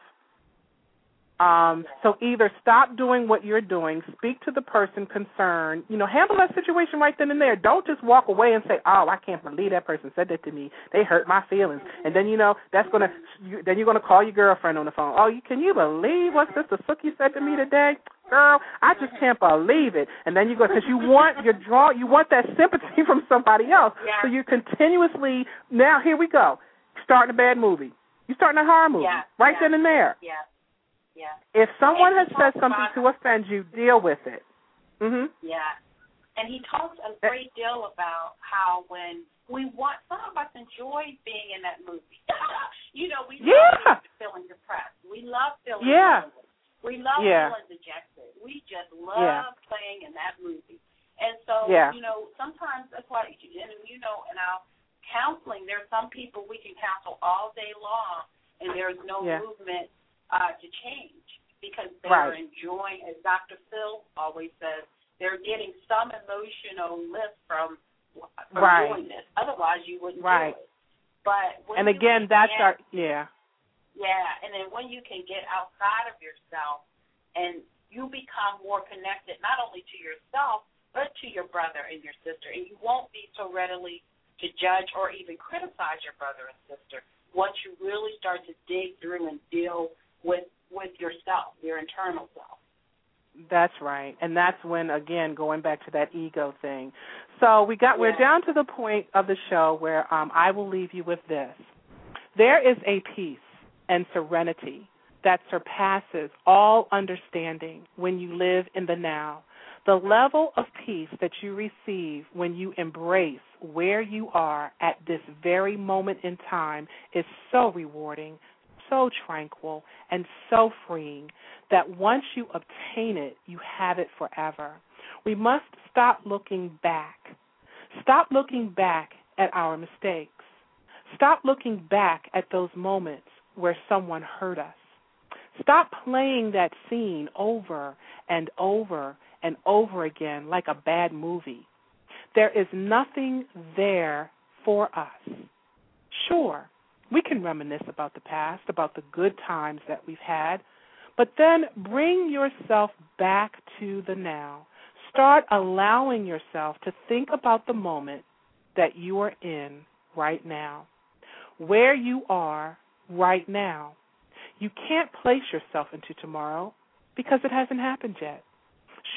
Um, so either stop doing what you're doing, speak to the person concerned, you know, handle that situation right then and there. Don't just walk away and say, "Oh, I can't believe that person said that to me. They hurt my feelings." And then you know that's gonna, you, then you're gonna call your girlfriend on the phone. Oh, you, can you believe what Sister Sookie said to me today? Girl, I just can't believe it. And then you go because you want your draw, you want that sympathy *laughs* from somebody else. Yeah. So you're continuously now. Here we go, starting a bad movie. You're starting a horror movie Yeah, right yeah. then and there. Yeah. Yeah. If someone has And said something to offend you, deal with it. Mhm. Yeah. And he talks a great deal about how when we want some of us enjoy being in that movie. *laughs* you know, we Yeah. love feeling depressed. We love feeling Yeah. lonely. We love Yeah. feeling dejected. We just love Yeah. playing in that movie. And so, Yeah. you know, sometimes that's why, and you know, in our counseling, there are some people we can counsel all day long, and there's no Yeah. movement uh, to change because they're Right. enjoying, as Dr. Phil always says, they're getting some emotional lift from, from Right. doing this. Otherwise, you wouldn't Right. do it. But when And again, that's get- our yeah. yeah, and then when you can get outside of yourself and you become more connected not only to yourself but to your brother and your sister, and you won't be so readily to judge or even criticize your brother and sister once you really start to dig through and deal with with yourself, your internal self. That's right. And that's when again going back to that ego thing. So we got we're down to the point of the show where um I will leave you with this. There is a peace and serenity that surpasses all understanding when you live in the now. The level of peace that you receive when you embrace where you are at this very moment in time is so rewarding, so tranquil, and so freeing that once you obtain it, you have it forever. We must stop looking back. Stop looking back at our mistakes. Stop looking back at those moments where someone hurt us. Stop playing that scene over and over and over again like a bad movie. There is nothing there for us. Sure, we can reminisce about the past, about the good times that we've had, But then bring yourself back to the now. Start allowing yourself to think about the moment that you are in right now, where you are right now. You can't place yourself into tomorrow because it hasn't happened yet.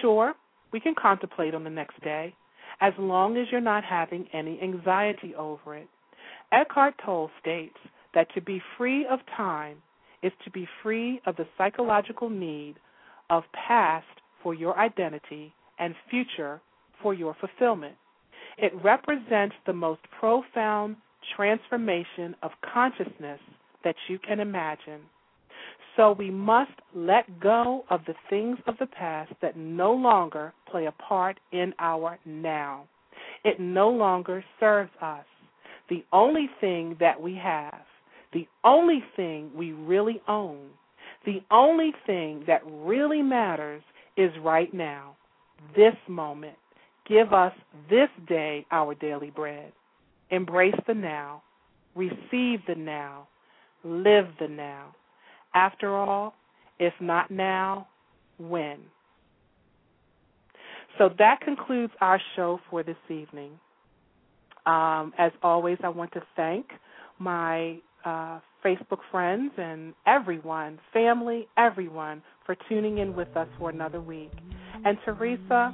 Sure, we can contemplate on the next day as long as you're not having any anxiety over it. Eckhart Tolle states that to be free of time is to be free of the psychological need of past for your identity and future for your fulfillment. It represents the most profound transformation of consciousness that you can imagine. So we must let go of the things of the past that no longer play a part in our now. It no longer serves us. The only thing that we have, the only thing we really own, the only thing that really matters is right now, this moment. Give us this day our daily bread. Embrace the now. Receive the now. Live the now. After all, if not now, when? So that concludes our show for this evening. Um, as always, I want to thank my uh, Facebook friends and everyone, family, everyone, for tuning in with us for another week. And Teresa,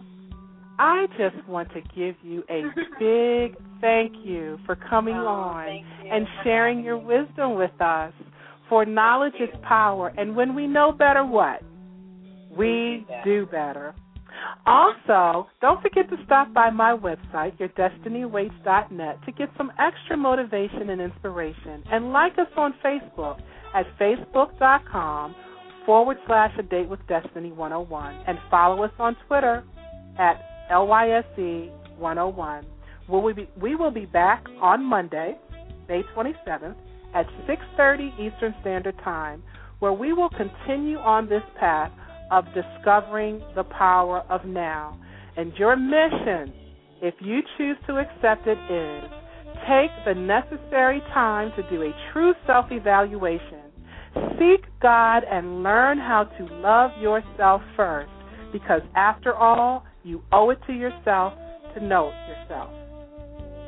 I just want to give you a *laughs* big thank you for coming oh, on and sharing your wisdom with us. For knowledge is power, and when we know better, what? We do better. Also, don't forget to stop by my website, yourdestinywaits.net, to get some extra motivation and inspiration. And like us on Facebook at facebook.com forward slash a date with destiny 101. And follow us on Twitter at LYSE 101. We will, be, we will be back on Monday, May 27th at 6:30 Eastern Standard Time, where we will continue on this path of discovering the power of now. And your mission, if you choose to accept it, is take the necessary time to do a true self evaluation. Seek God and learn how to love yourself first, because after all, you owe it to yourself to know yourself.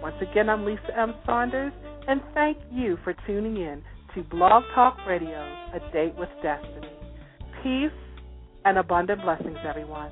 Once again, I'm Lisa M. Saunders, and thank you for tuning in to Blog Talk Radio, A Date with Destiny. Peace and abundant blessings, everyone.